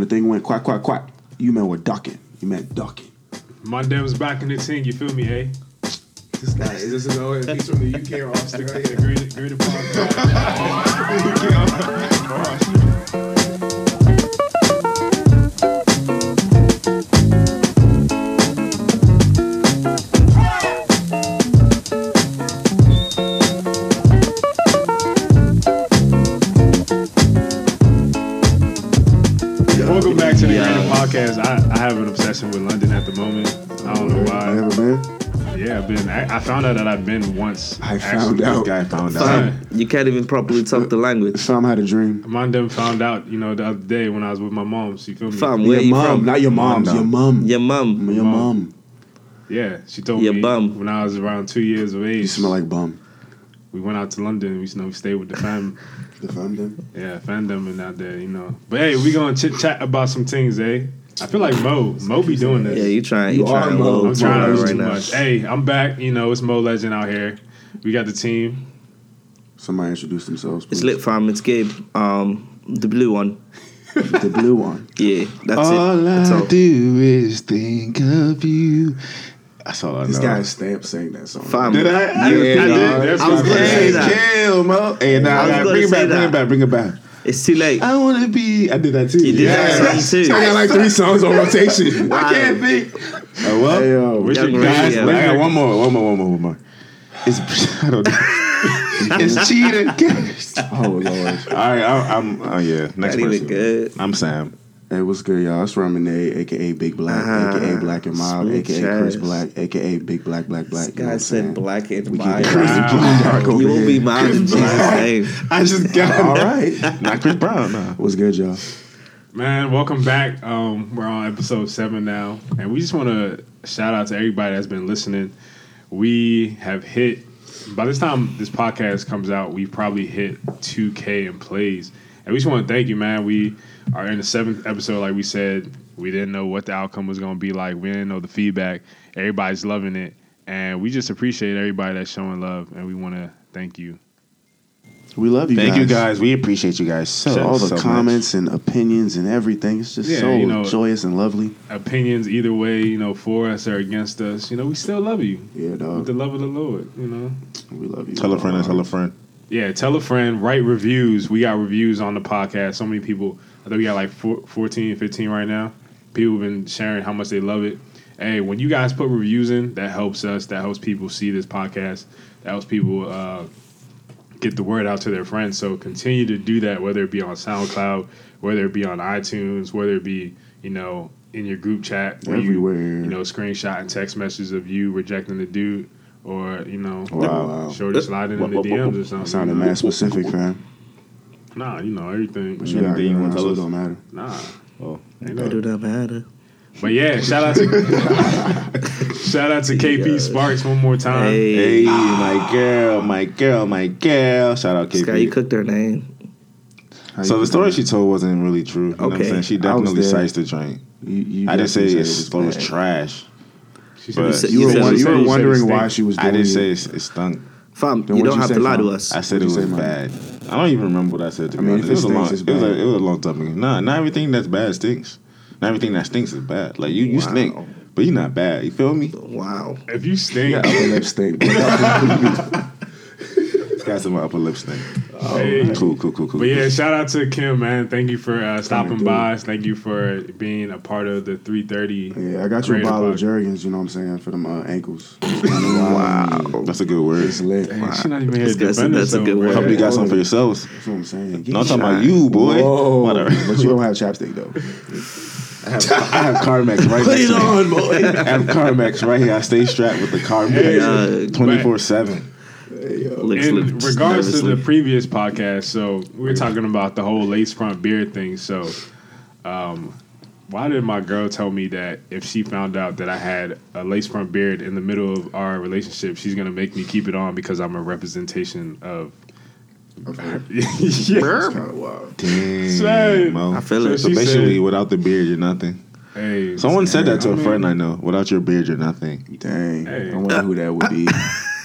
When the thing went quack quack quack, you men we're ducking. You meant ducking. My damn's back in the thing. You feel me, eh? This guy is this an old he's from the UK or Australia? Yeah, great, great podcast. Welcome I, I found out that I've been once. I found out. Guy found out. Son, You can't even properly talk the language. Some had a dream. Mondem found out, you know, the other day when I was with my mom. You feel me? Fam, where your you mom, from? not your. Mom, Your mom. Your mum. Your Mom. mom. Yeah, she told Your me bum. when I was around two years of age. You smell like bum. we went out to London. We, you know, we stayed with the fam. Defend them. Yeah, fandom and out there, you know. But hey, we gonna chit chat about some things, eh? I feel like Mo, Mo be doing this. Yeah, you trying. You You, are trying Mo. I'm trying to right too now. much. Hey, I'm back. You know, it's Mo Legend out here. We got the team. Somebody introduce themselves. It's please. lit fam. It's Gabe. Um, the blue one. The blue one. Yeah, that's all it. That's I all. do is think of you. That's all I This know. guy's stamp sang that song. Fam. Did I? You- yeah, I did. dog. That's I was what gonna I'm say saying. that. Chill, Mo. Hey, nah, I was nah, gonna bring it say back, bring it back, bring it back. It's too late. I wanna be. I did that too. You did that song too. I got like three songs on rotation. Wow. I can't think. Oh well. Hey, yo. Which Young you guys, Radio. Uh, I got one more, one more, one more, one more. It's I don't know. it's cheating. Oh lord. All right, I, I'm. Oh yeah, next That person. good. I'm Sam. Hey, what's good, y'all? It's Reminade, aka Big Black, Ah, aka Black and Mild, smooth aka Chris. Black, aka Big Black, Black, Black. This you know guy I'm said saying? black and We keep white. it crazy blue You will be mild in Jesus' name. I just got All right. Not Chris Brown. Nah. What's good, y'all? Man, welcome back. Um, we're on episode seven now, and we just want to shout out to everybody that's been listening. We have hit. By this time this podcast comes out, we've probably hit 2K in plays, and we just want to thank you, man. We are in the seventh episode, like we said. We didn't know what the outcome was going to be like. We didn't know the feedback. Everybody's loving it, and we just appreciate everybody that's showing love, and we want to thank you. We love you Thank guys. you guys. We appreciate you guys so All the so much. comments and opinions and everything. It's just Yeah, so you know- joyous and lovely. Opinions either way, you know, for us or against us, you know, we still love you Yeah, dog. with the love of the Lord, you know. We love you. Tell a friend tell a friend. Yeah, tell a friend, write reviews. We got reviews on the podcast. So many people, I think we got like four, 14, 15 right now. People have been sharing how much they love it. Hey, when you guys put reviews in, that helps us. That helps people see this podcast. That helps people uh, get the word out to their friends. So continue to do that, whether it be on SoundCloud, whether it be on iTunes, whether it be, you know, in your group chat. where you- Everywhere. You, know, screenshot and text messages of you rejecting the dude or, you know, Wow. wow. shorty sliding in the DMs or something. Sounded mad specific, fam. Nah, you know everything. But You you got got anything you wanna tell us? don't matter. Nah, Oh. ain't It no. do not matter. But yeah, shout out to shout out to KP Sparks one more time. Hey, Hey, my girl, my girl, my girl. Shout out this guy, you cooked her name. How So the story doing? she told wasn't really true. You know what I'm Okay. saying? She definitely there. sized the joint. You, you I didn't say definitely it's, said it was trash. She But- said- You You were, said- you you said- were you said wondering why she was doing I didn't it. say it, it stunk. Fam, Then you don't you have to lie fam? to us. I said it What'd was you say, bad. I don't even remember what I said. To I be mean, honest, it was it a long. It stinks, was a, it was a long time ago. Nah, not everything that's bad stinks. Not everything that stinks is bad. Like you, you Wow. stink, but you're not bad. You feel me? Wow. if you stink, Yeah, upper lip stink. Got some upper lip stink. Oh, hey. cool, cool, cool, cool. But yeah, shout out to Kim, man. Thank you for uh, stopping by. Thank you for being a part of the 3:30. Yeah, I got you a bottle of Jergens. You know what I'm saying for them uh, ankles. wow, that's a good word. It's lit. Dang, wow. She not even that's, that's, that's a good word. Hope you got some for yourselves. That's what I'm saying. Get no, I'm talking about you, boy. But you don't have chapstick though. I have, I have Carmex right Put it on, boy. I have Carmex. right here. I stay strapped with the Carmex uh, 24 7. In regards nervously. to the previous podcast, so we're talking about the whole lace front beard thing. So, um, why did my girl tell me that if she found out that I had a lace front beard in the middle of our relationship, she's gonna make me keep it on because I'm a representation of. Okay. yeah. That's kind of wild. Damn, so, Mo. I feel so it. So basically, said, without the beard, you're nothing. Hey, Someone said that to I a mean, friend I know. Without your beard, you're nothing. Dang. Hey. I wonder who that would be.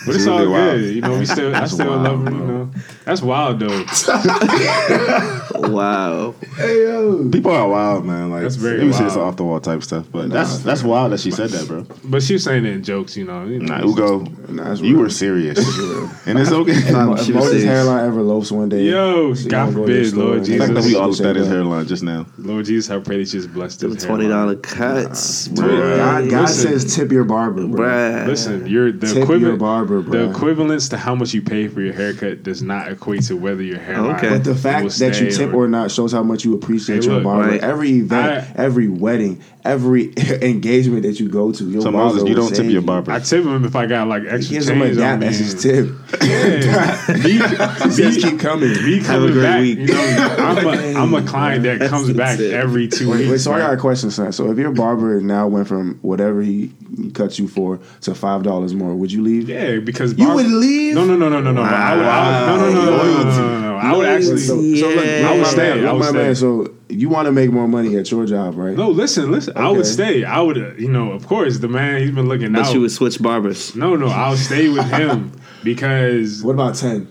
But it's really all wild. good. You know, we still I That's still wild, love him, you bro. know. That's wild though. Wow. Hey yo. People are wild, man. Like That's very let me say it's wild. off the wall type stuff, but that's that's wild that she said that, bro. But she was saying it in jokes, you know. You know Nah, Ugo, Nah, you were serious, and it's okay. If She was Moses' hairline ever loafs one day. Yo, she God gonna go forbid, Lord and- the Jesus. fact that we all Say looked at his hairline just now. Lord Jesus, I pray that you just blessed The his twenty dollar hairline. cuts, God. God says tip your barber, bro. Listen, you're the Tip your barber, The bro. equivalence to how much you pay for your haircut does not equate to whether your hairline. Okay. But the fact that you tip or not shows how much you appreciate Hey, your look, barber. right. Every event, I- every wedding, every engagement that you go to, your So barber Moses, you don't tip save your you. barber. I tip him if I got like He extra gives him a change dap on me. as his tip. Yeah. me, He says keep coming. me Have a great back, week. you know, I'm a, I'm a client that That's comes back tip. every two Wait, weeks. wait, so I got a question, son. So if your barber now went from whatever he cuts you for to five dollars more, would you leave? Yeah, because You would leave? No, no, no, no, no, no. I would, I would, no, no, no, no, no, no, no, no. I would actually. So, Yeah. so look, I would stay, Man, I would my stay. man. So you want to make more money at your job, right? No, listen, listen. I would stay. I would, uh, you know, of course, the man he's been looking But out. you would switch barbers. no, no, I'll stay with him because What about ten?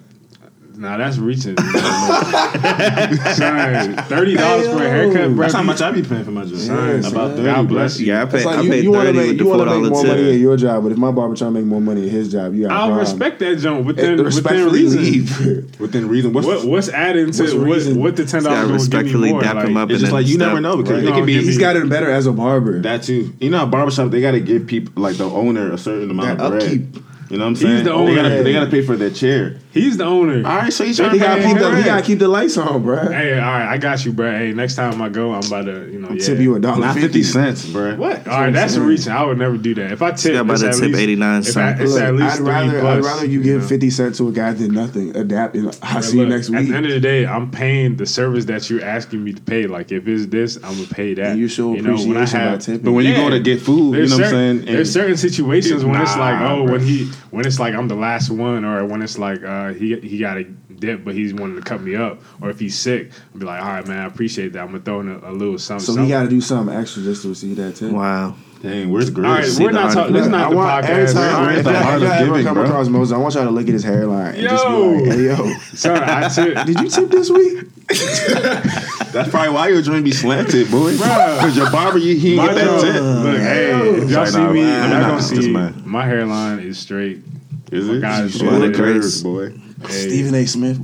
Nah, that's reaching. Son, thirty dollars for a haircut, bro. That's how much I be paying for my job. Son, About thirty. God bless you. Yeah, I pay. Like I you, pay you want to thirty make with the you four want to make more money at your job, but if my barber trying to make more money at his job, you got. a I'll respect that jump Eh, within within reason. leave. Within reason, what's What what's adding to What's the what, reason? what the ten dollars gonna give me respectfully more? dap Like, him up. it's and just like you never know because Right. it could be give He's me- got it better as a barber. that too. You know, how barbershop they got to give people like the owner a certain amount of bread. upkeep. You know what I'm He's saying? the They owner. gotta, they gotta pay for their chair. He's the owner. All right, so he's He trying He to gotta keep the he gotta keep the lights on, bro. Hey, all right, I got you, bro. Hey, next time I go, I'm about to, you know, yeah. Tip you a dollar not fifty cents, bro. What? All right, that's saying. reaching. I would never do that. If I tip, Yeah, about to tip 89 I- cents. It's Look, at least I'd rather plus, I'd rather you give know? fifty cents to a guy than nothing. Adapt. And I'll see you Look, next At the end of the day, I'm paying the service that you're asking me to pay. Like if it's this, I'm gonna pay that. And you show know, when I appreciation by tipping. But when you go to get food, you know what I'm saying? There's certain situations when it's like, oh, when he when it's like I'm the last one, or when it's like uh, uh, he he got a dip, but he's wanting to cut me up, or if he's sick, I'll be like, all right, man, I appreciate that. I'm gonna throw in a, a little something. so we something. got to do something extra just to receive that tip. Wow. Dang, where's Grace? all right, we're not talking. This is not I the want every time, We're- We're the y'all art if of y'all ever giving, come bro. across Moses, I want y'all to look at his hairline and just be Yo. like, "Hey yo, Son, I tip. did you tip this week?" That's probably why your joint be slanted, boy. Because your barber, you he My ain't get that tip. Look, hey, y'all see me, let me y'all not gonna this see man. my hairline is straight. Is it? God, She's shit. on the What a curves, grace. boy. Hey, Stephen A. Smith.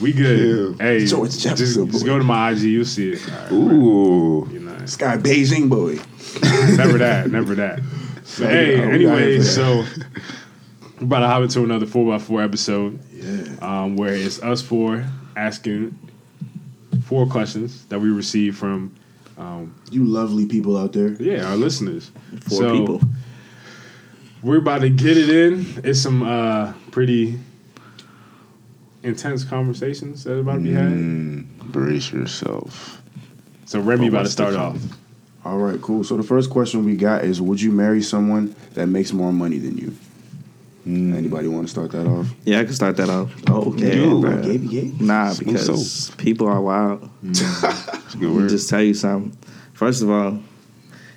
we good. Yeah. Hey, George just, Jefferson, just boy. go to my IG, you'll see it. All right, Ooh. you know, This guy Beijing boy. never that, never that. But hey, Yeah, anyway, so we're about to hop into another four x four episode, Yeah. um, where it's us four asking four questions that we received from, um, You lovely people out there. yeah, our listeners. Four So, people. We're about to get it in. It's some uh, pretty intense conversations that are about to be had. Mm, brace yourself. So Remi about to start off. All right, cool. So the first question we got is Would you marry someone that makes more money than you? Mm. Anybody want to start that off? Yeah, I can start that off. Oh, okay. Yo, bro. man. Gabe, Gabe. Nah, Smooth because people are wild. That's a Let me just tell you something. First of all,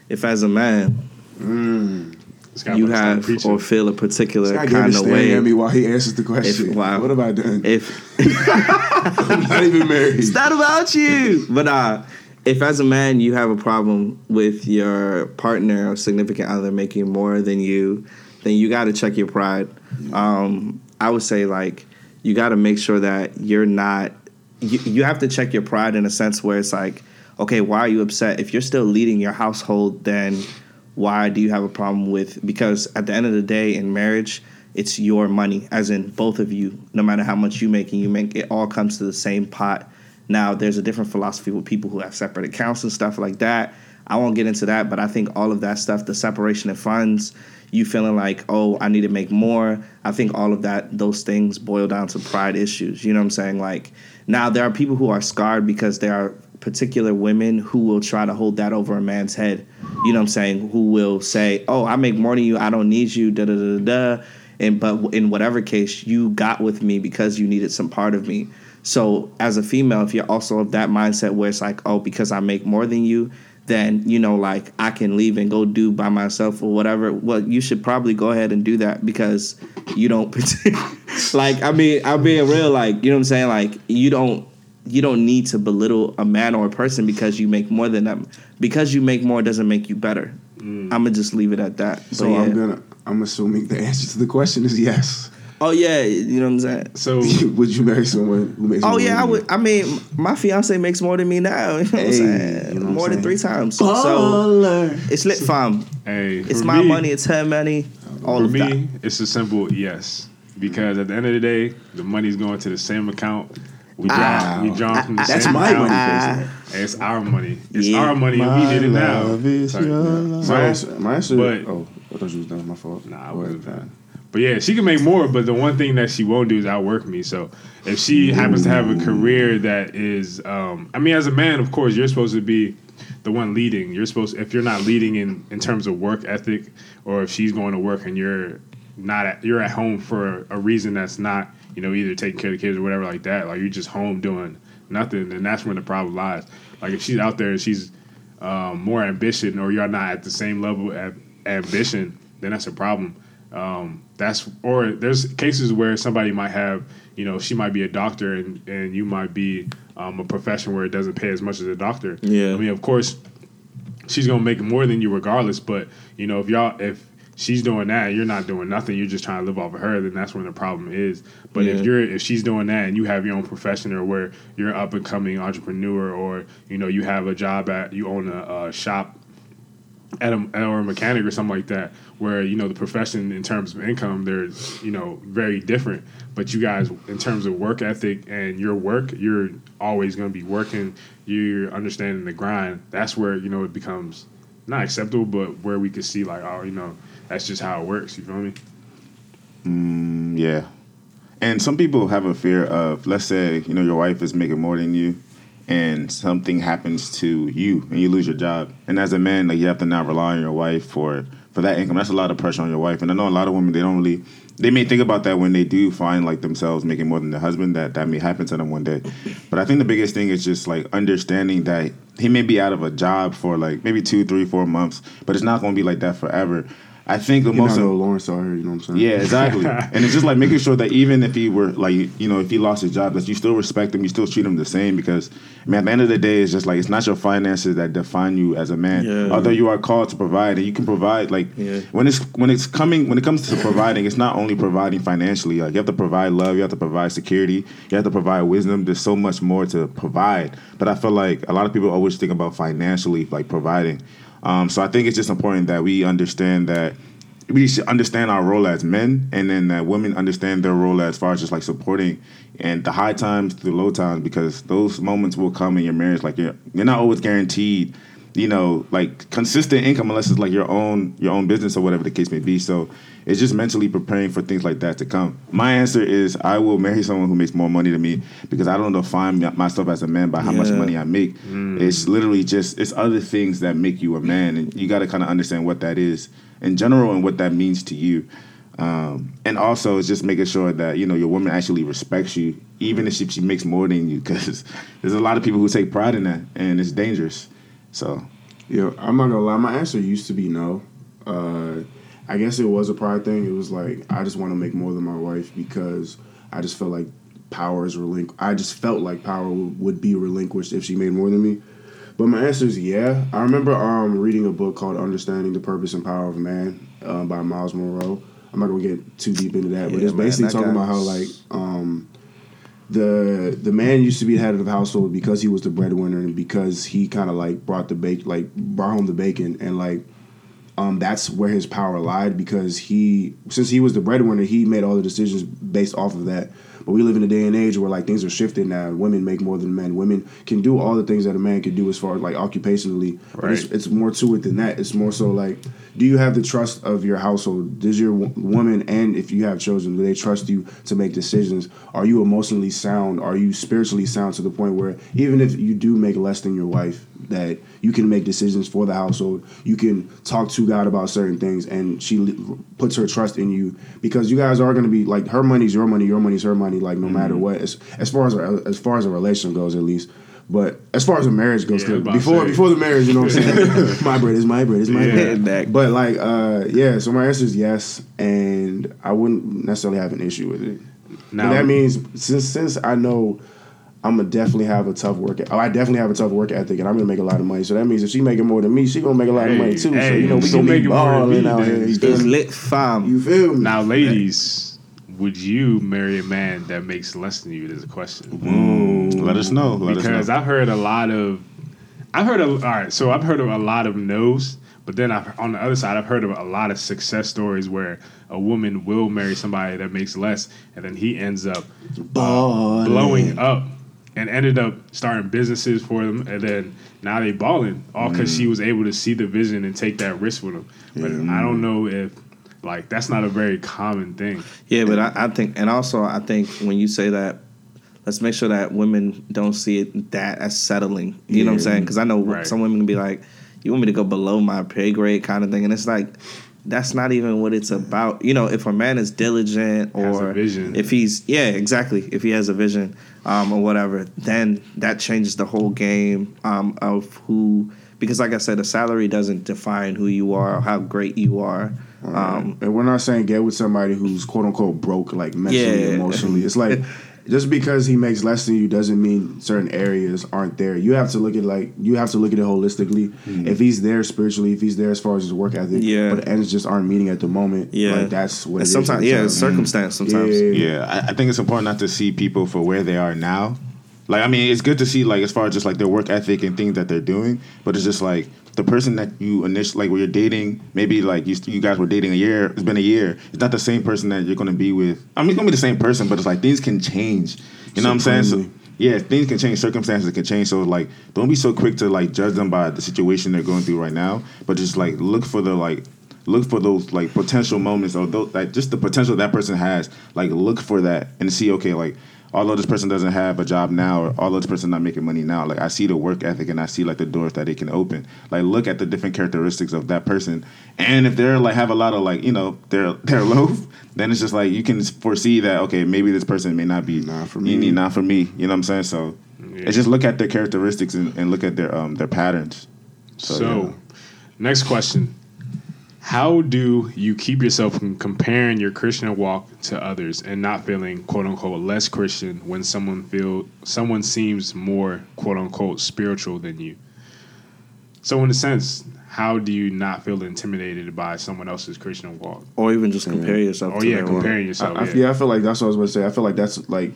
if as a man Mm. This you about to start have preaching. or feel a particular guy kind of staring way, at me while he answers the question. wow. What have I done? if I'm not even married. It's not about you. But uh, if as a man you have a problem with your partner or significant other making more than you, then you got to check your pride. Um, I would say like you got to make sure that you're not. You, you have to check your pride in a sense where it's like, okay, why are you upset? If you're still leading your household, then why do you have a problem with? Because at the end of the day, in marriage, it's your money, as in both of you. No matter how much you make and you make, it all comes to the same pot. Now, there's a different philosophy with people who have separate accounts and stuff like that. I won't get into that, but I think all of that stuff, the separation of funds, you feeling like, oh, I need to make more. I think all of that, those things boil down to pride issues. You know what I'm saying? Like, now there are people who are scarred because they are particular women who will try to hold that over a man's head. You know what I'm saying? Who will say, oh, I make more than you. I don't need you. Da da da da. And but in whatever case, you got with me because you needed some part of me. So as a female, if you're also of that mindset where it's like, oh, because I make more than you, then you know, like I can leave and go do by myself or whatever. Well, you should probably go ahead and do that because you don't. like I mean, I'm being real. Like you know what I'm saying. Like you don't you don't need to belittle a man or a person because you make more than them. Because you make more doesn't make you better. Mm. I'm gonna just leave it at that. So yeah. I'm gonna. I'm assuming the answer to the question is yes. Oh yeah, you know what I'm saying. So would you marry someone who makes? Oh more yeah, I than you? would. I mean, my fiance makes more than me now. You know what I'm Hey, saying? you know what I'm more than saying? three times. So it's lit, fam. hey, It's my me- money. It's her money. All For of me, that. it's a simple yes. Because at the end of the day, the money's going to the same account. We draw, we draw from the That's same my money. It's our money. It's Yeah. our money, and we My did it now. is Sorry. your love. So- My answer. My oh, I thought you was done. My fault. Nah, I wasn't done. But yeah, she can make more. But the one thing that she won't do is outwork me. So if she happens to have a career that is, um, I mean, as a man, of course, you're supposed to be the one leading. You're supposed if you're not leading in in terms of work ethic, or if she's going to work and you're not at, you're at home for a reason that's not you know either taking care of the kids or whatever like that. Like you're just home doing nothing, and that's when the problem lies. Like if she's out there, and she's um, more ambition, or you're not at the same level of ambition, then that's a problem. Um, that's or there's cases where somebody might have, you know, she might be a doctor and and you might be um, a profession where it doesn't pay as much as a doctor. Yeah. I mean, of course, she's gonna make more than you regardless. But you know, if y'all if she's doing that, and you're not doing nothing. You're just trying to live off of her. Then that's when the problem is. But Yeah. if you're if she's doing that and you have your own profession or where you're an up and coming entrepreneur or you know you have a job at you own a, a shop at a, or a mechanic or something like that, where you know the profession in terms of income, they're you know very different. But you guys, in terms of work ethic and your work, you're always going to be working. You're understanding the grind. That's where you know it becomes not acceptable, but where we could see like, oh, you know, that's just how it works. You feel me? Mm, yeah. And some people have a fear of, let's say, you know, your wife is making more than you, and something happens to you, and you lose your job. And as a man, like you have to now rely on your wife for for that income. That's a lot of pressure on your wife. And I know a lot of women they don't really they may think about that when they do find like themselves making more than their husband. That that may happen to them one day. But I think the biggest thing is just like understanding that he may be out of a job for like maybe two, three, four months, but it's not going to be like that forever. I think the You most know, Lawrence out here. You know what I'm saying? yeah, exactly. and it's just like making sure that even if he were like, you know, if he lost his job, that you still respect him, you still treat him the same. Because I mean, at the end of the day, it's just like it's not your finances that define you as a man. Yeah. Although you are called to provide, and you can provide. Like Yeah. when it's when it's coming when it comes to providing, it's not only providing financially. Like you have to provide love, you have to provide security, you have to provide wisdom. There's so much more to provide. But I feel like a lot of people always think about financially, like providing. Um, so I think it's just important that we understand that we should understand our role as men, and then that women understand their role as far as just like supporting and the high times to the low times, because those moments will come in your marriage. Like you're you're not always guaranteed, you know, like consistent income unless it's like your own your own business or whatever the case may be. So it's just mentally preparing for things like that to come. My answer is I will marry someone who makes more money than me because I don't define myself as a man by how much money I make. It's literally just it's other things that make you a man, and you got to kind of understand what that is in general and what that means to you. Um, and also, it's just making sure that you know your woman actually respects you, even if she, she makes more than you, because there's a lot of people who take pride in that, and it's dangerous. So, Yeah, I'm not gonna lie. My answer used to be no. Uh, I guess it was a pride thing. It was like I just want to make more than my wife because I just felt like power is relinqu- I just felt like power w- would be relinquished if she made more than me. But my answer is yeah. I remember um, reading a book called "Understanding the Purpose and Power of Man" um, by Myles Munroe. I'm not gonna get too deep into that, but it's man, basically talking about how like um, the the man used to be the head of the household because he was the breadwinner and because he kind of like brought the bake like brought home the bacon and like um that's where his power lied because he since he was the breadwinner he made all the decisions based off of that but we live in a day and age where like things are shifting now. Women make more than men. Women can do all the things that a man can do as far as like occupationally but it's, it's more to it than that. It's more so like do you have the trust of your household? Does your w- woman and if you have children do they trust you to make decisions? Are you emotionally sound? Are you spiritually sound to the point where even if you do make less than your wife that you can make decisions for the household. You can talk to God about certain things, and she li- puts her trust in you because you guys are going to be like her money's your money, your money's her money, like no Mm-hmm. matter what. As, as far as a, as far as a relationship goes, at least. But as far as a marriage goes, Yeah, 'cause about to before before the marriage, you know what I'm saying? my bread is my bread is my Yeah. bread. But like, uh, yeah. So my answer is yes, and I wouldn't necessarily have an issue with it. Now and that means since since I know I'm gonna definitely have a tough work. Oh, I definitely have a tough work ethic, and I'm gonna make a lot of money. So that means if she making more than me, she gonna make a lot of money too. so you know we she gonna be more than balling me, out here. You It's lit fam. you feel me? now, ladies, would you marry a man that makes less than you? Is a question. Mm, let us know. Let because us know. I've heard a lot of, I've heard of all right. So I've heard of a lot of no's, but then I've, on the other side, I've heard of a lot of success stories where a woman will marry somebody that makes less, and then he ends up Ballin'. blowing up and ended up starting businesses for them, and then now they balling all because she mm. was able to see the vision and take that risk with them. But I don't know if like that's not a very common thing. Yeah, but I, I think, and also I think when you say that, let's make sure that women don't see it that as settling. You know what I'm saying? Because I know Right. some women can be like, "You want me to go below my pay grade?" kind of thing, and it's like. That's not even what it's about. You know, if a man is diligent Has a or vision. if he's yeah, exactly. If he has a vision um, or whatever, then that changes the whole game um, of who. Because, like I said, a salary doesn't define who you are or how great you are. Um, and we're not saying get with somebody who's quote unquote broke, like mentally, Yeah. emotionally. It's like just because he makes less than you doesn't mean certain areas aren't there. You have to look at like you have to look at it holistically. Hmm. If he's there spiritually, if he's there as far as his work ethic, Yeah. but ends just aren't meeting at the moment. Yeah. like that's what. and it is sometimes, at yeah, time. it's circumstance. Mm-hmm. Sometimes, Yeah. Yeah, I, I think it's important not to see people for where they are now. Like, I mean, it's good to see like as far as just like their work ethic and things that they're doing, but it's just like the person that you initially like when you're dating. Maybe like you you guys were dating a year. It's been a year. It's not the same person that you're to be with. I mean, it's to be the same person, but it's like things can change. You know what I'm saying? So, yeah, things can change. Circumstances can change. So like, don't be so quick to like judge them by the situation they're going through right now, but just like look for the like look for those like potential moments or those like just the potential that person has. Like look for that and see okay like although this person doesn't have a job now or although this person not making money now, like I see the work ethic and I see like the doors that it can open. Like look at the different characteristics of that person, and if they're like have a lot of like you know they're they're low, then it's just like you can foresee that okay maybe this person may not be Not for me. need- not for me. You know what I'm saying? So Yeah. it's just look at their characteristics and, and look at their um their patterns. So, yeah. next question. How do you keep yourself from comparing your Christian walk to others and not feeling quote unquote less Christian when someone feel someone seems more quote unquote spiritual than you? So in a sense, how do you not feel intimidated by someone else's Christian walk? or even just compare yourself. Oh to yeah, their work. comparing yourself. I, I, yeah. yeah, I feel like that's what I was going to say. I feel like that's like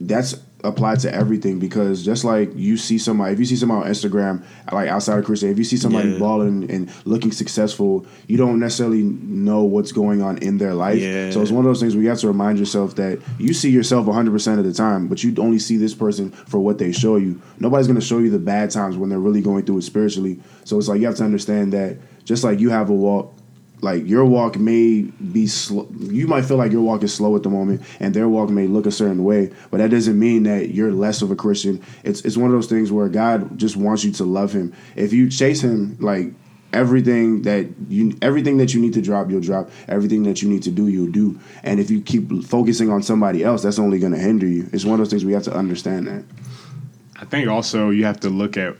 that's applied to everything because just like you see somebody, if you see somebody on Instagram, like outside of Christian, if you see somebody Yeah. balling and looking successful, you don't necessarily know what's going on in their life. Yeah. So it's one of those things where you have to remind yourself that you see yourself 100% of the time, but you only see this person for what they show you. Nobody's going to show you the bad times when they're really going through it spiritually. So it's like you have to understand that just like you have a walk like your walk may be slow you might feel like your walk is slow at the moment and their walk may look a certain way but that doesn't mean that you're less of a christian. It's it's one of those things where god just wants you to love him. If you chase him like everything that you everything that you need to drop you'll drop. Everything that you need to do you'll do. And if you keep focusing on somebody else that's only going to hinder you. It's one of those things we have to understand that. I think also you have to look at,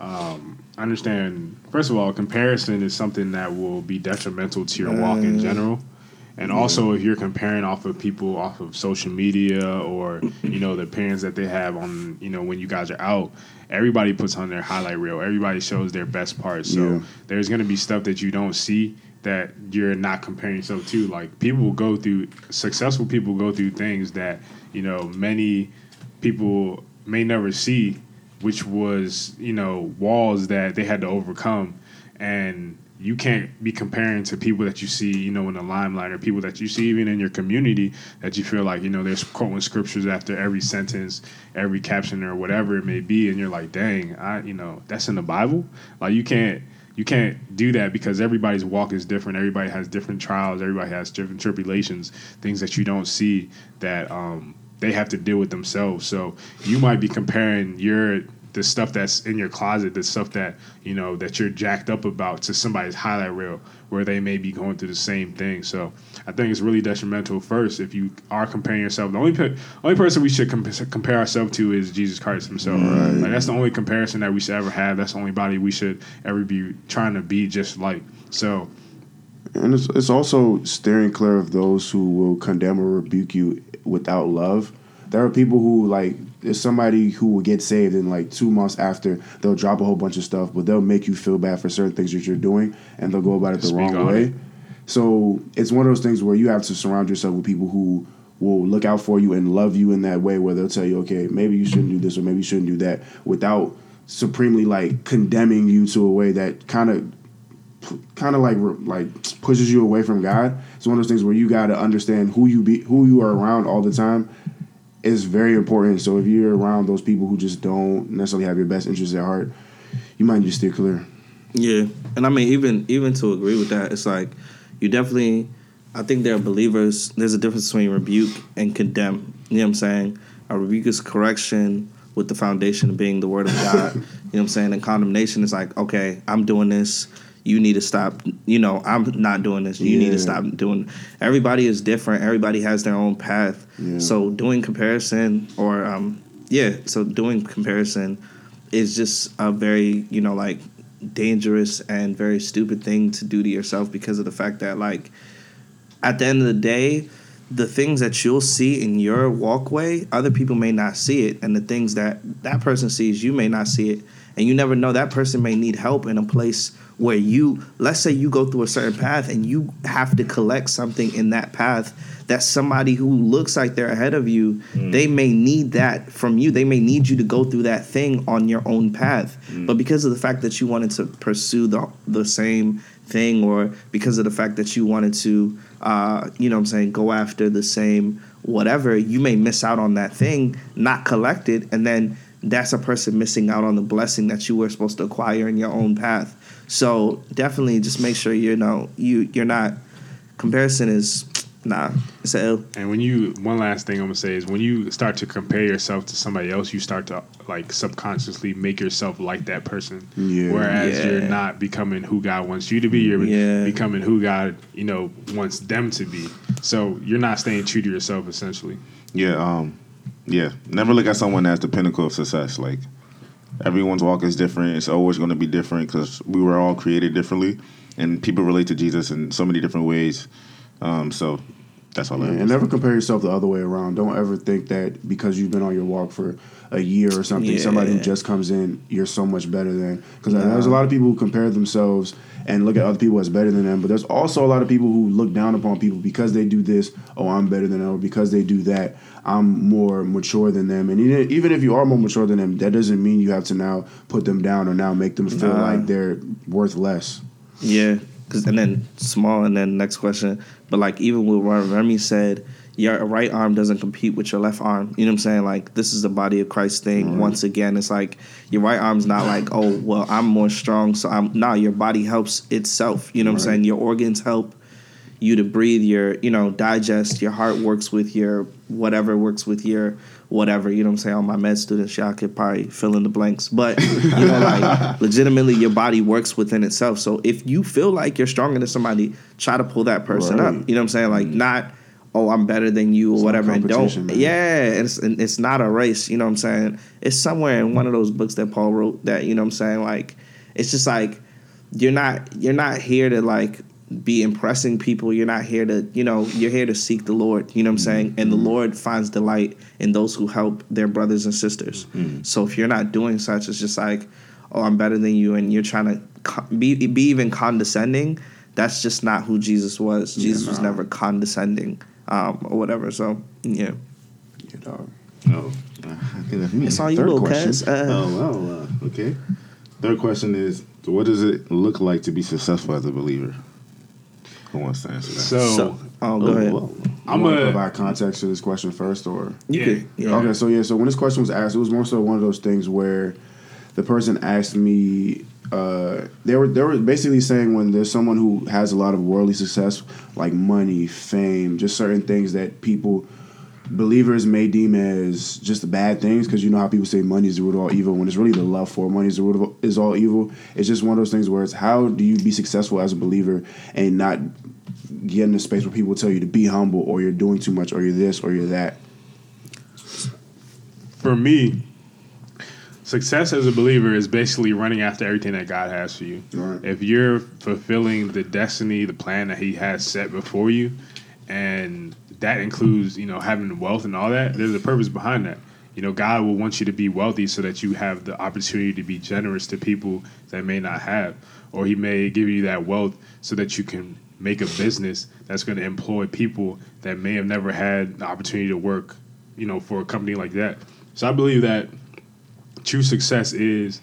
um, understand. First of all, comparison is something that will be detrimental to your walk in mm. general, and also if you're comparing off of people off of social media or you know the appearance that they have on you know when you guys are out. Everybody puts on their highlight reel. Everybody shows their best parts. So Yeah. there's going to be stuff that you don't see that you're not comparing yourself to. Like people go through successful people go through things that you know many people may never see, which was you know walls that they had to overcome, and you can't be comparing to people that you see you know in the limelight or people that you see even in your community that you feel like you know they're quoting scriptures after every sentence, every caption or whatever it may be, and you're like, dang, I you know that's in the Bible. Like you can't you can't do that because everybody's walk is different. Everybody has different trials. Everybody has different tribulations, things that you don't see that um, they have to deal with themselves. So you might be comparing your the stuff that's in your closet, the stuff that you know that you're jacked up about to somebody's highlight reel where they may be going through the same thing. So I think it's really detrimental. First, if you are comparing yourself, the only pe- only person we should comp- compare ourselves to is Jesus Christ Himself. Like that's the only comparison that we should ever have. That's the only body we should ever be trying to be just like. So And it's, it's also steering clear of those who will condemn or rebuke you without love. There are people who like there's somebody who will get saved and like two months after they'll drop a whole bunch of stuff, but they'll make you feel bad for certain things that you're doing and they'll go about it the Speak wrong way. it. So it's one of those things where you have to surround yourself with people who will look out for you and love you in that way where they'll tell you, okay, maybe you shouldn't do this or maybe you shouldn't do that without supremely like condemning you to a way that kind of kind of like like pushes you away from God. It's one of those things where you got to understand who you be, who you are around all the time is very important. So if you're around those people who just don't necessarily have your best interests at heart, you might just steer clear. Yeah, and I mean, even even to agree with that, it's like you definitely. I think there are believers. There's a difference between rebuke and condemn. You know what I'm saying? A rebuke is correction with the foundation being the word of God. you know what I'm saying? And condemnation is like, okay, I'm doing this. You need to stop. You know, I'm not doing this. You need to stop doing. Everybody is different. Everybody has their own path. Yeah. So doing comparison or um, yeah, so doing comparison is just a very you know like dangerous and very stupid thing to do to yourself because of the fact that like at the end of the day the things that you'll see in your walkway other people may not see it and the things that that person sees you may not see it and you never know that person may need help in a place where you let's say you go through a certain path and you have to collect something in that path that somebody who looks like they're ahead of you they may need that from you. They may need you to go through that thing on your own path. But because of the fact that you wanted to pursue the the same thing or because of the fact that you wanted to uh, you know what I'm saying go after the same whatever you may miss out on that thing not collect it and then that's a person missing out on the blessing that you were supposed to acquire in your own path so definitely just make sure you know you you're not comparison is nah it's a L. And when you, one last thing I'm gonna say is when you start to compare yourself to somebody else, you start to like subconsciously make yourself like that person. Yeah. Whereas Yeah. you're not becoming who God wants you to be. You're Yeah. becoming who God, you know, wants them to be. So you're not staying true to yourself, essentially. Yeah, um, yeah. Never look at someone as the pinnacle of success. Like everyone's walk is different. It's always going to be different because we were all created differently, and people relate to Jesus in so many different ways. Um, so that's all. I have And never compare yourself the other way around. Don't ever think that because you've been on your walk for a year or something, Yeah. somebody who just comes in, you're so much better than. Because there's a lot of people who compare themselves and look at other people as better than them. But there's also a lot of people who look down upon people because they do this. Oh, I'm better than them. Or because they do that, I'm more mature than them. And even even if you are more mature than them, that doesn't mean you have to now put them down or now make them feel Nah. like they're worth less. Yeah, cause and then small, and then next question. But like even with what Remi said, your right arm doesn't compete with your left arm. You know what I'm saying? Like this is the body of Christ thing. Mm-hmm. Once again, it's like your right arm's not like oh well I'm more strong, so I'm nah. Your body helps itself. You know what I'm saying? Your organs help you to breathe. Your you know digest. Your heart works with your whatever works with your whatever. You know what I'm saying? All my med students, y'all could probably fill in the blanks. But you know, like legitimately, your body works within itself. So if you feel like you're stronger than somebody, try to pull that person Right. up. You know what I'm saying? Like mm-hmm. not. Oh, I'm better than you, or It's whatever, and don't. man. Yeah, it's and it's not a race. You know what I'm saying? It's somewhere in one of those books that Paul wrote that you know what I'm saying. Like, it's just like you're not you're not here to like be impressing people. You're not here to you know you're here to seek the Lord. You know what I'm saying? Mm-hmm. And the mm-hmm. Lord finds delight in those who help their brothers and sisters. Mm-hmm. So if you're not doing such, it's just like, oh, I'm better than you, and you're trying to be be even condescending. That's just not who Jesus was. Jesus was never condescending um, or whatever. So yeah, Yeah, dog. Oh, I think that's me. it's on you, Third little question. cuz. Uh, Oh well, uh, okay. Third question is: What does it look like to be successful as a believer? Who wants to answer that? So, so, oh, go Oh, ahead. well. I'm going to provide context to this question first, or You Yeah. could, yeah. Okay, so yeah, so when this question was asked, it was more so one of those things where the person asked me. Uh, they were they were basically saying when there's someone who has a lot of worldly success, like money, fame, just certain things that people believers may deem as just bad things because you know how people say money is the root of all evil when it's really the love for money is the root of all- is all evil. It's just one of those things where it's how do you be successful as a believer and not get in a space where people tell you to be humble or you're doing too much or you're this or you're that. For me, success as a believer is basically running after everything that God has for you. Right. If you're fulfilling the destiny, the plan that He has set before you, and that includes, you know, having wealth and all that, there's a purpose behind that. You know, God will want you to be wealthy so that you have the opportunity to be generous to people that may not have. Or He may give you that wealth so that you can make a business that's going to employ people that may have never had the opportunity to work, you know, for a company like that. So I believe that true success is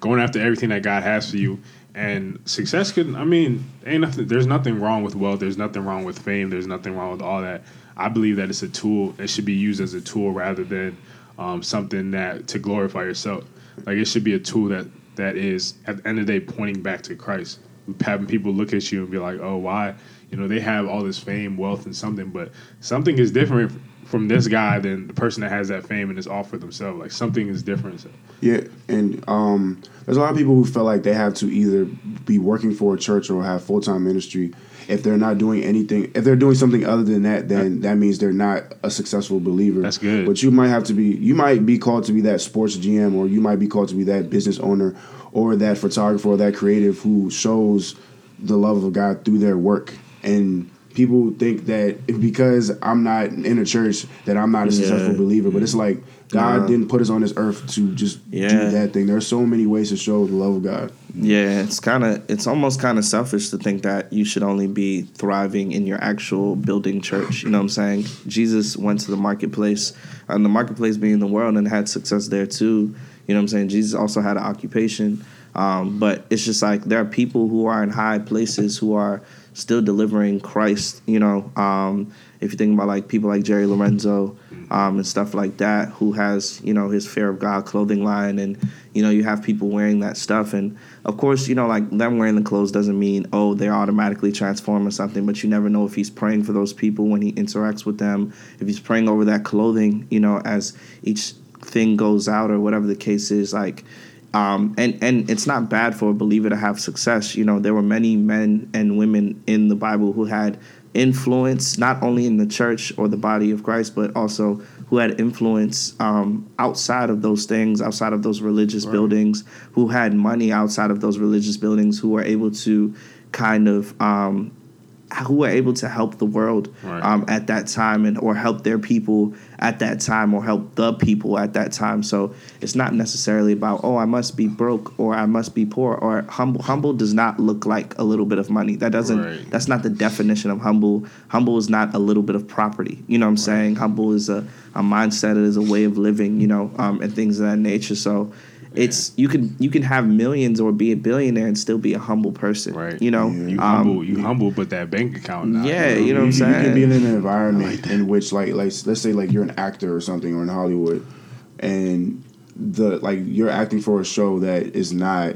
going after everything that God has for you. And success could, I mean, ain't nothing. There's nothing wrong with wealth. There's nothing wrong with fame. There's nothing wrong with all that. I believe that it's a tool. It should be used as a tool rather than um, something that to glorify yourself. Like it should be a tool that that is at the end of the day pointing back to Christ. Having people look at you and be like, oh, why? You know, they have all this fame, wealth, and something, but something is different from this guy than the person that has that fame and is all for themselves. Like something is different. So, Yeah, and um, there's a lot of people who feel like they have to either be working for a church or have full time ministry. If they're not doing anything, if they're doing something other than that, then that means they're not a successful believer. That's good. But you might have to be, you might be called to be that sports GM, or you might be called to be that business owner, or that photographer, or that creative who shows the love of God through their work. And people think that because I'm not in a church that I'm not a successful Yeah. believer, but it's like God Nah. didn't put us on this earth to just Yeah. do that thing. There's so many ways to show the love of God. Yeah, it's kind of it's almost kind of selfish to think that you should only be thriving in your actual building church. You know what I'm saying? Jesus went to the marketplace, and the marketplace being the world, and had success there too. You know what I'm saying? Jesus also had an occupation, um, but it's just like there are people who are in high places who are still delivering Christ. You know, um, if you think about like people like Jerry Lorenzo um, and stuff like that, who has you know his Fear of God clothing line, and you know you have people wearing that stuff, and of course you know like them wearing the clothes doesn't mean oh they're automatically transformed or something, but you never know if he's praying for those people when he interacts with them, if he's praying over that clothing, you know, as each thing goes out or whatever the case is, like. Um, and and it's not bad for a believer to have success. You know, there were many men and women in the Bible who had influence not only in the church or the body of Christ, but also who had influence um, outside of those things, outside of those religious buildings, who had money outside of those religious buildings, who were able to kind of um, who were able to help the world Right. um, at that time and or help their people at that time or help the people at that time. So it's not necessarily about oh i must be broke or i must be poor or humble. Humble does not look like a little bit of money. That doesn't Right. that's not the definition of humble. Humble is not a little bit of property. You know what i'm saying? Humble is a, a mindset it is a way of living you know um, and things of that nature. So it's you can you can have millions or be a billionaire and still be a humble person Right. you know you Um, humble, you humble, but that bank account. Not, yeah, you know what I'm saying. you can be in an environment in which, like, like let's say, like you're an actor or something, or in Hollywood, and the like you're acting for a show that is not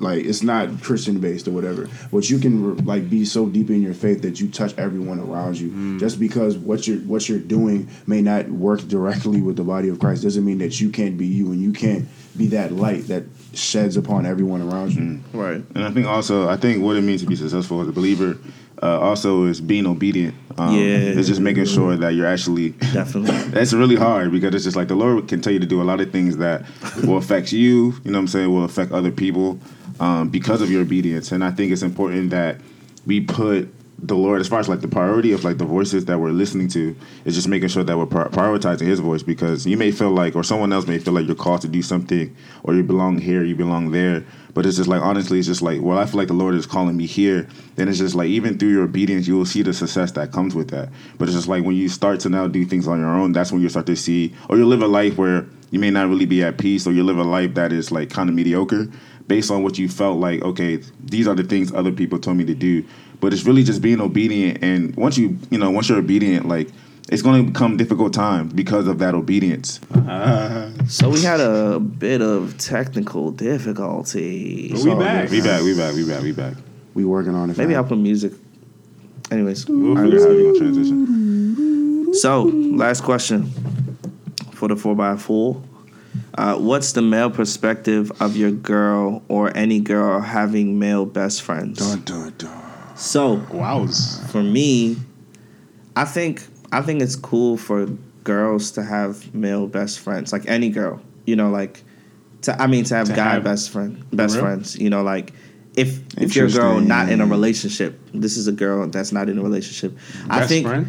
like it's not Christian based or whatever. But you can like be so deep in your faith that you touch everyone around you. Mm. Just because what you're what you're doing may not work directly with the body of Christ doesn't mean that you can't be you and you can't be that light that sheds upon everyone around you. right And I think also, I think what it means to be successful as a believer uh, also is being obedient. Um, Yeah. It's just making sure that you're actually. definitely That's really hard because it's just like the Lord can tell you to do a lot of things that will affect you, you know what I'm saying, will affect other people um, because of your obedience. And I think it's important that we put the Lord, as far as like the priority of like the voices that we're listening to, is just making sure that we're prioritizing His voice because you may feel like, or someone else may feel like you're called to do something, or you belong here, you belong there. But it's just like honestly, it's just like well, I feel like the Lord is calling me here. Then it's just like even through your obedience, you will see the success that comes with that. But it's just like when you start to now do things on your own, that's when you start to see, or you live a life where you may not really be at peace, or you live a life that is like kind of mediocre based on what you felt like. Okay, these are the things other people told me to do. But it's really just being obedient, and once you you know once you're obedient, like it's going to become difficult times because of that obedience. Uh-huh. So we had a bit of technical difficulty. But we back. We back, we back, we back, we back. We working on it. Maybe fam. I'll put music. Anyways, We'll all figure out how right. we're gonna transition. So, last question for the 4x4. Uh, what's the male perspective of your girl or any girl having male best friends? Dun dun dun. So, Wows. for me, I think I think it's cool for girls to have male best friends, like any girl. You know, like to I mean to have To guy have- best friend best friends. You know, like if if you're a girl not in a relationship, this is a girl that's not in a relationship. I think friend?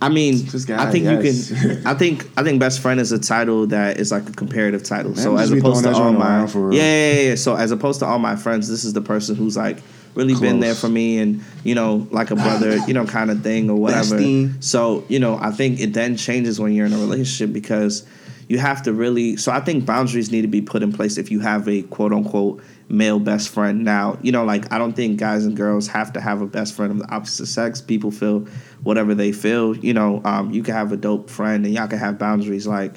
I mean, guy, I think yes. you can. I think I think best friend is a title that is like a comparative title. so as opposed to all my yeah, yeah, yeah. So as opposed to all my friends, this is the person who's like really been there for me and you know like a brother, you know, kind of thing or whatever. So you know, I think it then changes when you're in a relationship because you have to really. So I think boundaries need to be put in place if you have a quote unquote male best friend. Now, you know, like I don't think guys and girls have to have a best friend of the opposite sex. People feel whatever they feel. You know, um, you can have a dope friend and y'all can have boundaries like.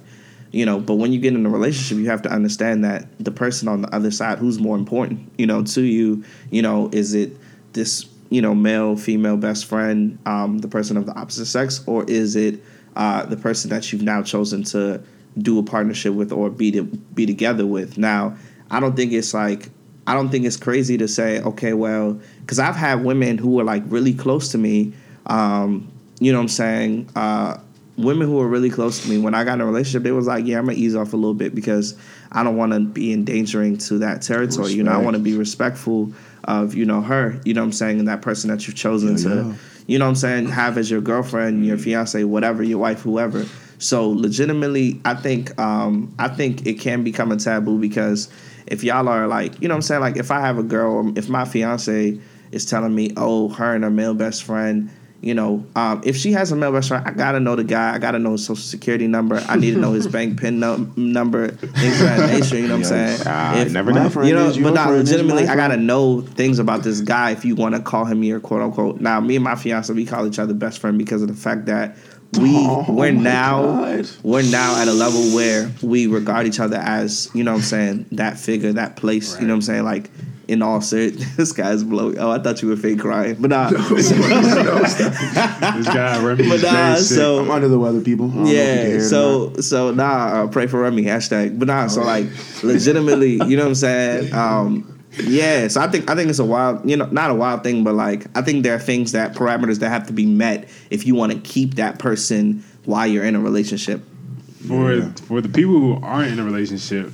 You know, but when you get in a relationship, you have to understand that the person on the other side, who's more important, you know, to you, you know, is it this, you know, male, female best friend, um, the person of the opposite sex, or is it uh, the person that you've now chosen to do a partnership with or be to, be together with? Now, I don't think it's like I don't think it's crazy to say, okay, well, because I've had women who were like really close to me, um, you know what I'm saying? Uh, women who were really close to me, when I got in a relationship, they was like, yeah, I'm going to ease off a little bit because I don't want to be endangering to that territory. You know, I want to be respectful of, you know, her, you know what I'm saying, and that person that you've chosen Yeah, to, yeah. you know what I'm saying, have as your girlfriend, your fiance, whatever, your wife, whoever. So legitimately, I think um, I think it can become a taboo because if y'all are like, you know what I'm saying, like if I have a girl if my fiance is telling me, oh, her and her male best friend, you know, um, if she has a male best friend, I gotta know the guy. I gotta know his social security number. I need to know his bank pin num- number, things of that nature. You know what I'm saying? Ah, If- never know. you know, but not legitimately, I gotta know things about this guy if you want to call him your quote unquote. Now, me and my fiance, we call each other best friend because of the fact that we Oh, we're now God. we're now at a level where we regard each other as you know what I'm saying that figure, that place. You know what I'm saying like. In all serious, this guy's blowing. Oh, I thought you were fake crying, but nah. This guy, Remi, But nah, very sick. so- I'm under the weather, people. I don't know if you can hear Yeah, so so nah, uh, pray for Remi hashtag. But nah, so like legitimately, you know what I'm saying? Um, yeah, so I think I think it's a wild, you know, not a wild thing, but like I think there are things that parameters that have to be met if you want to keep that person while you're in a relationship. for Yeah. for the people who aren't in a relationship,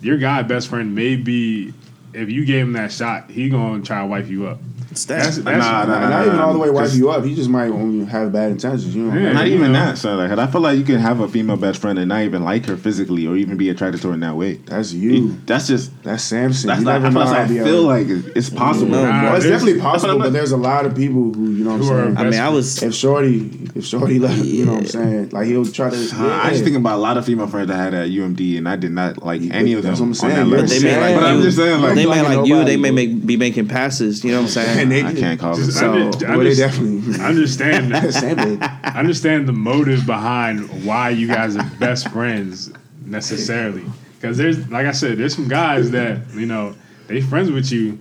your guy best friend may be if you gave him that shot, he gonna try to wipe you up. It's That's, that. that's Nah, nah, not, not even all the way wipe you up. He just might only have bad intentions. You know, Yeah. Not you even know. that, son. Like, I feel like you can have a female best friend and not even like her physically or even be attracted to her in that way. that's you. That's just. That's Samson. That's you not. I never feel, know like, I feel like it's possible. No, Nah, Well, it's there's- definitely possible, but there's a lot of people who you know what I'm saying. I mean, I was If Shorty, if Shorty, let, you know what I'm saying, like he'll try to. Uh, I just think about a lot of female friends I had at UMD, and I did not like any of them That's what I'm saying. that they may like but. I'm just saying, like, they may like you. They may make be making passes. You know what I'm saying? And they- I can't call it. Just that. So- under- Well, they under- definitely. understand Same thing. understand the motive behind why you guys are best friends necessarily. Because there's, like I said, there's some guys that you know they friends with you,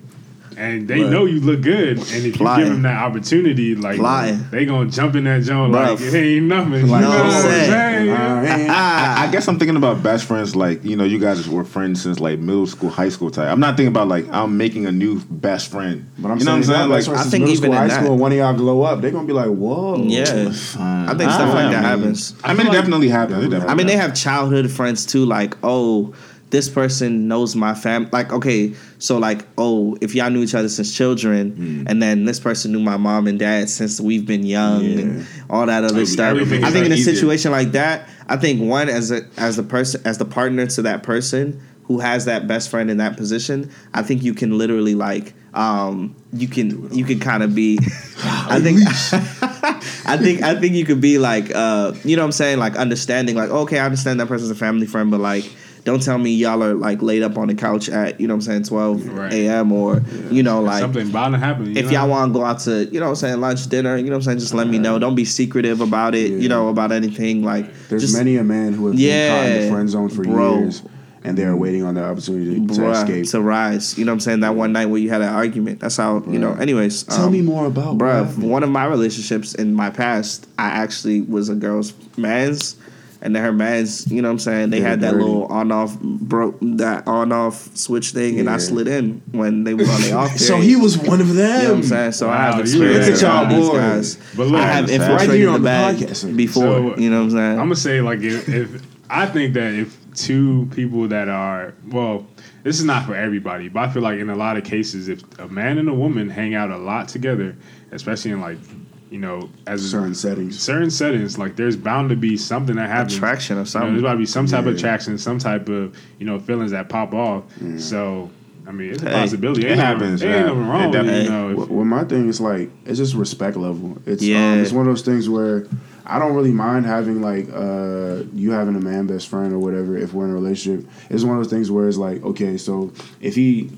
and they Right. know you look good, and if you give them that opportunity, like Flying. they gonna jump in that joint like it ain't nothing. You know what I'm saying? Uh. I, I guess I'm thinking about best friends, like you know, you guys were friends since like middle school, high school type. I'm not thinking about like I'm making a new best friend. But I'm you know saying, what I'm saying? Like, Like, I I think think middle even school, in high that- school, and one of y'all glow up, they're gonna be like, "Whoa, Yeah, I think stuff I like mean, that happens. I mean, it definitely happens. I mean, they have childhood friends too. Like, oh, this person knows my fam. Like, okay, so like, oh, if y'all knew each other since children, and then this person knew my mom and dad since we've been young, and all that other Every- stuff. I think in a easier. situation like that, I think one as a as the person as the partner to that person who has that best friend in that position, I think you can literally like. Um, you can you can kind of be, I think, I think I think you could be like, uh, you know what I'm saying, like understanding, like okay, I understand that person's a family friend, but like, don't tell me y'all are like laid up on the couch at you know what I'm saying 12 Right. a.m. or you know like Something bound to happen. you if know? y'all want to go out to you know what I'm saying lunch dinner, you know what I'm saying, just let me know. Don't be secretive about it, you know about anything like There's just, many a man who have been caught in the friend zone for bro. years, and they're waiting on the opportunity to, to Bruh, escape. to rise. You know what I'm saying? That one night where you had an argument. That's how, you know, anyways. Tell um, me more about Bruh, one of my relationships in my past, I actually was a girl's man's. And then her man's, you know what I'm saying? They had that dirty. little on off broke that on off switch thing, and I slid in when they was on the off. So he was one of them. You know what I'm saying? So I have you experience look with at all y'all boys. But look, I have Right here infiltrated on the the bag podcast. before. So, you know what I'm saying? I'm gonna say like if, if I think that if two people that are well, this is not for everybody, but I feel like in a lot of cases, if a man and a woman hang out a lot together, especially in like you know as Certain settings. certain settings, like there's bound to be something that happens. Attraction or You know, there's about to be some type of attraction, some type of you know feelings that pop off. So I mean, it's a Hey, possibility. it Ain't happens, Nothing, ain't nothing wrong It with it. You know, if- Well, well, my thing is like it's just respect level. It's Yeah. um, it's one of those things where I don't really mind having like uh, you having a man best friend or whatever if we're in a relationship. It's one of those things where it's like okay, so if he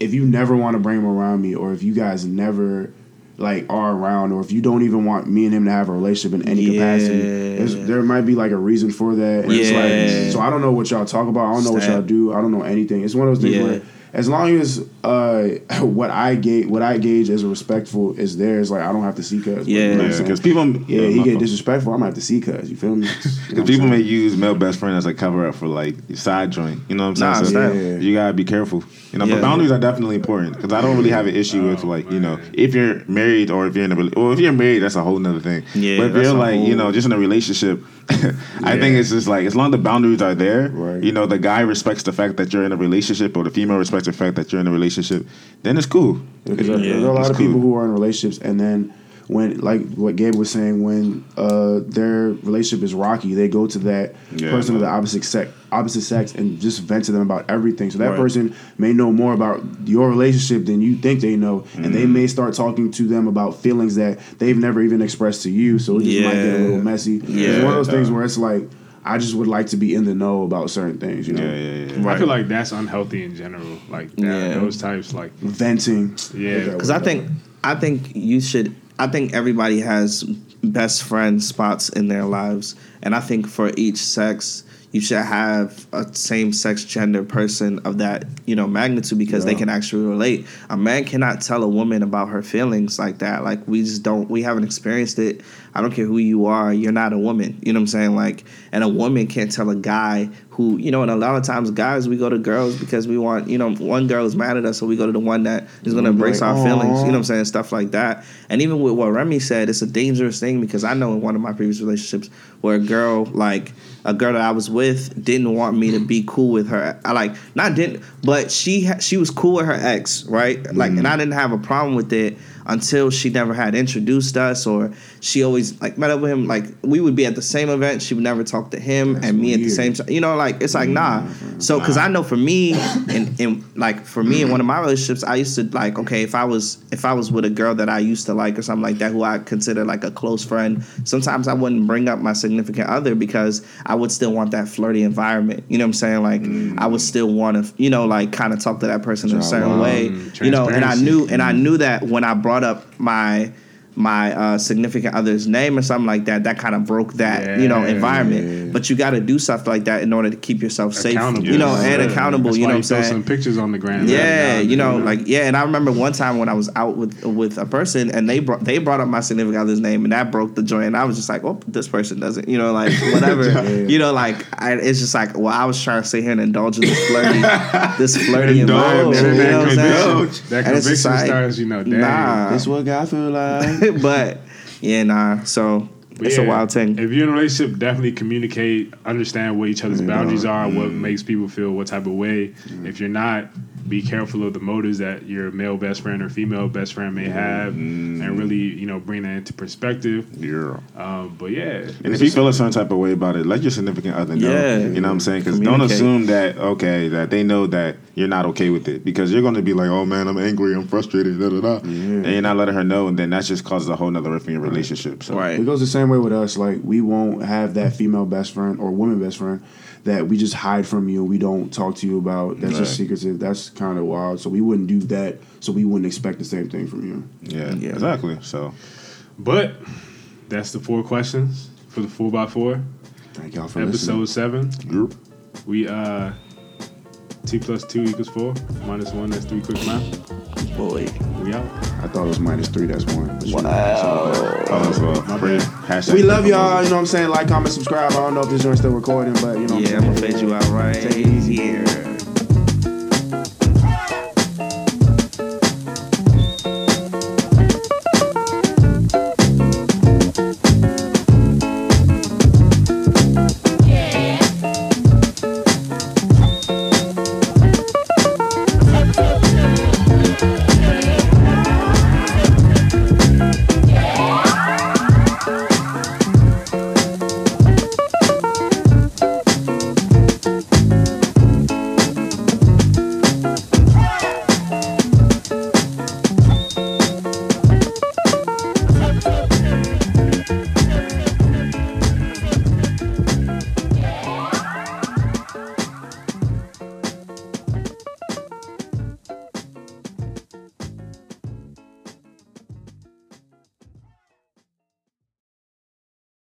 if you never want to bring him around me or if you guys never like are around or if you don't even want me and him to have a relationship in any capacity Yeah. there's, there might be like a reason for that and it's Yeah. like so i don't know what y'all talk about i don't know what y'all do i don't know anything it's one of those things Yeah. where as long as uh, what I gauge what I gauge as a respectful is there, it's like I don't have to see cuz. Yeah. you know Yeah, because people, yeah, he get fault. disrespectful. I'm gonna have to see cuz. You feel me? You know Because I'm people may use male best friend as a cover up for like side joint. You know what I'm Nah, saying? snap. Yeah. you gotta be careful. You know, Yeah. but boundaries are definitely important because I don't really have an issue with Oh, like you know if you're married or if you're in a rela- or if you're married that's a whole nother thing. Yeah, but if you're a like you know just in a relationship, I Yeah. think it's just like as long as the boundaries are there, Right. you know, the guy respects the fact that you're in a relationship or the female respects the fact that you're in a relationship, then it's cool. Because there- Yeah, there are a lot it's of cool. people who are in relationships and then when like what Gabe was saying, when uh, their relationship is rocky, they go to that Yeah, person of the opposite sex, opposite sex, and just vent to them about everything. So that Right. person may know more about your relationship than you think they know, and Mm-hmm. they may start talking to them about feelings that they've never even expressed to you. So it just might get a little messy. it's one of those things where it's like. I just would like to be in the know about certain things, you know. Yeah, yeah, yeah. I feel like that's unhealthy in general. Like that, Yeah. those types, like Venting. Yeah. Because I think I think you should. I think everybody has best friend spots in their lives, and I think for each sex, you should have a same sex gender person of that you know magnitude because they can actually relate. A man cannot tell a woman about her feelings like that. Like we just don't. We haven't experienced it. I don't care who you are. You're not a woman. You know what I'm saying? Like, and a woman can't tell a guy who you know. And a lot of times, guys, we go to girls because we want you know one girl is mad at us, so we go to the one that is going to Mhm, embrace like, our feelings. You know what I'm saying? Stuff like that. And even with what Remi said, it's a dangerous thing because I know in one of my previous relationships where a girl, like a girl that I was with, didn't want me to be cool with her. I like not didn't, but she she was cool with her ex, right? Like, and I didn't have a problem with it until she never had introduced us or she always like met up with him. Like we would be at the same event. She would never talk to him That's and me at the same time you know like it's like nah. So because i know for me and, and like for me in one of my relationships i used to like okay if i was if i was with a girl that i used to like or something like that who i consider like a close friend sometimes i wouldn't bring up my significant other because i would still want that flirty environment. You know what i'm saying? Like i would still want to you know like kind of talk to that person in a certain way Mm, you know and i knew and i knew that when i brought up my my uh, significant other's name or something like that, that kind of broke that you know environment. yeah. But you got to do stuff like that in order to keep yourself safe, accountable. you know, Yeah. and accountable. That's you know what I'm saying. some pictures on the ground. Yeah, you know, like yeah, and I remember one time when I was out with with a person and they brought they brought up my significant other's name and that broke the joint. and I was just like, oh, this person doesn't, you know, like whatever, Yeah. you know, like I, it's just like, well, I was trying to sit here and indulge in this flirty, this flirty Indulge. environment, you know what that conviction, that conviction like, starts, you know, dang. nah. That's what God feel like. but yeah, nah. So But it's yeah, a wild thing. If you're in a relationship, definitely communicate, understand what each other's mm-hmm. boundaries are, what mm-hmm. makes people feel what type of way. If you're not, be careful of the motives that your male best friend or female best friend may have, and really, you know, bring that into perspective. Yeah. Um, but yeah, And if you feel a certain type of way about it, let your significant other know. Yeah. You know what I'm saying? Because don't assume that okay that they know that you're not okay with it because you're going to be like, oh man, I'm angry, I'm frustrated, da da da, and you're not letting her know, and then that just causes a whole nother rift in your relationship. So Right. It goes the same way with us. Like we won't have that female best friend or woman best friend that we just hide from you. We don't talk to you about. That's just Right. secretive. That's kind of wild. So we wouldn't do that. So we wouldn't expect the same thing from you. yeah, Yeah. exactly. So but that's the four questions for the four x four Thank y'all for episode listening. seven. We uh Two plus two equals four. Minus one, that's three. Quick math. Boy. We out. I thought it was minus three. That's one. But you know, Wow. As well. My Free. We love y'all. You know what I'm saying? Like, comment, subscribe. I don't know if this joint's still recording, but you know. Yeah, I'm, I'm gonna fade you out right Take it easy. here.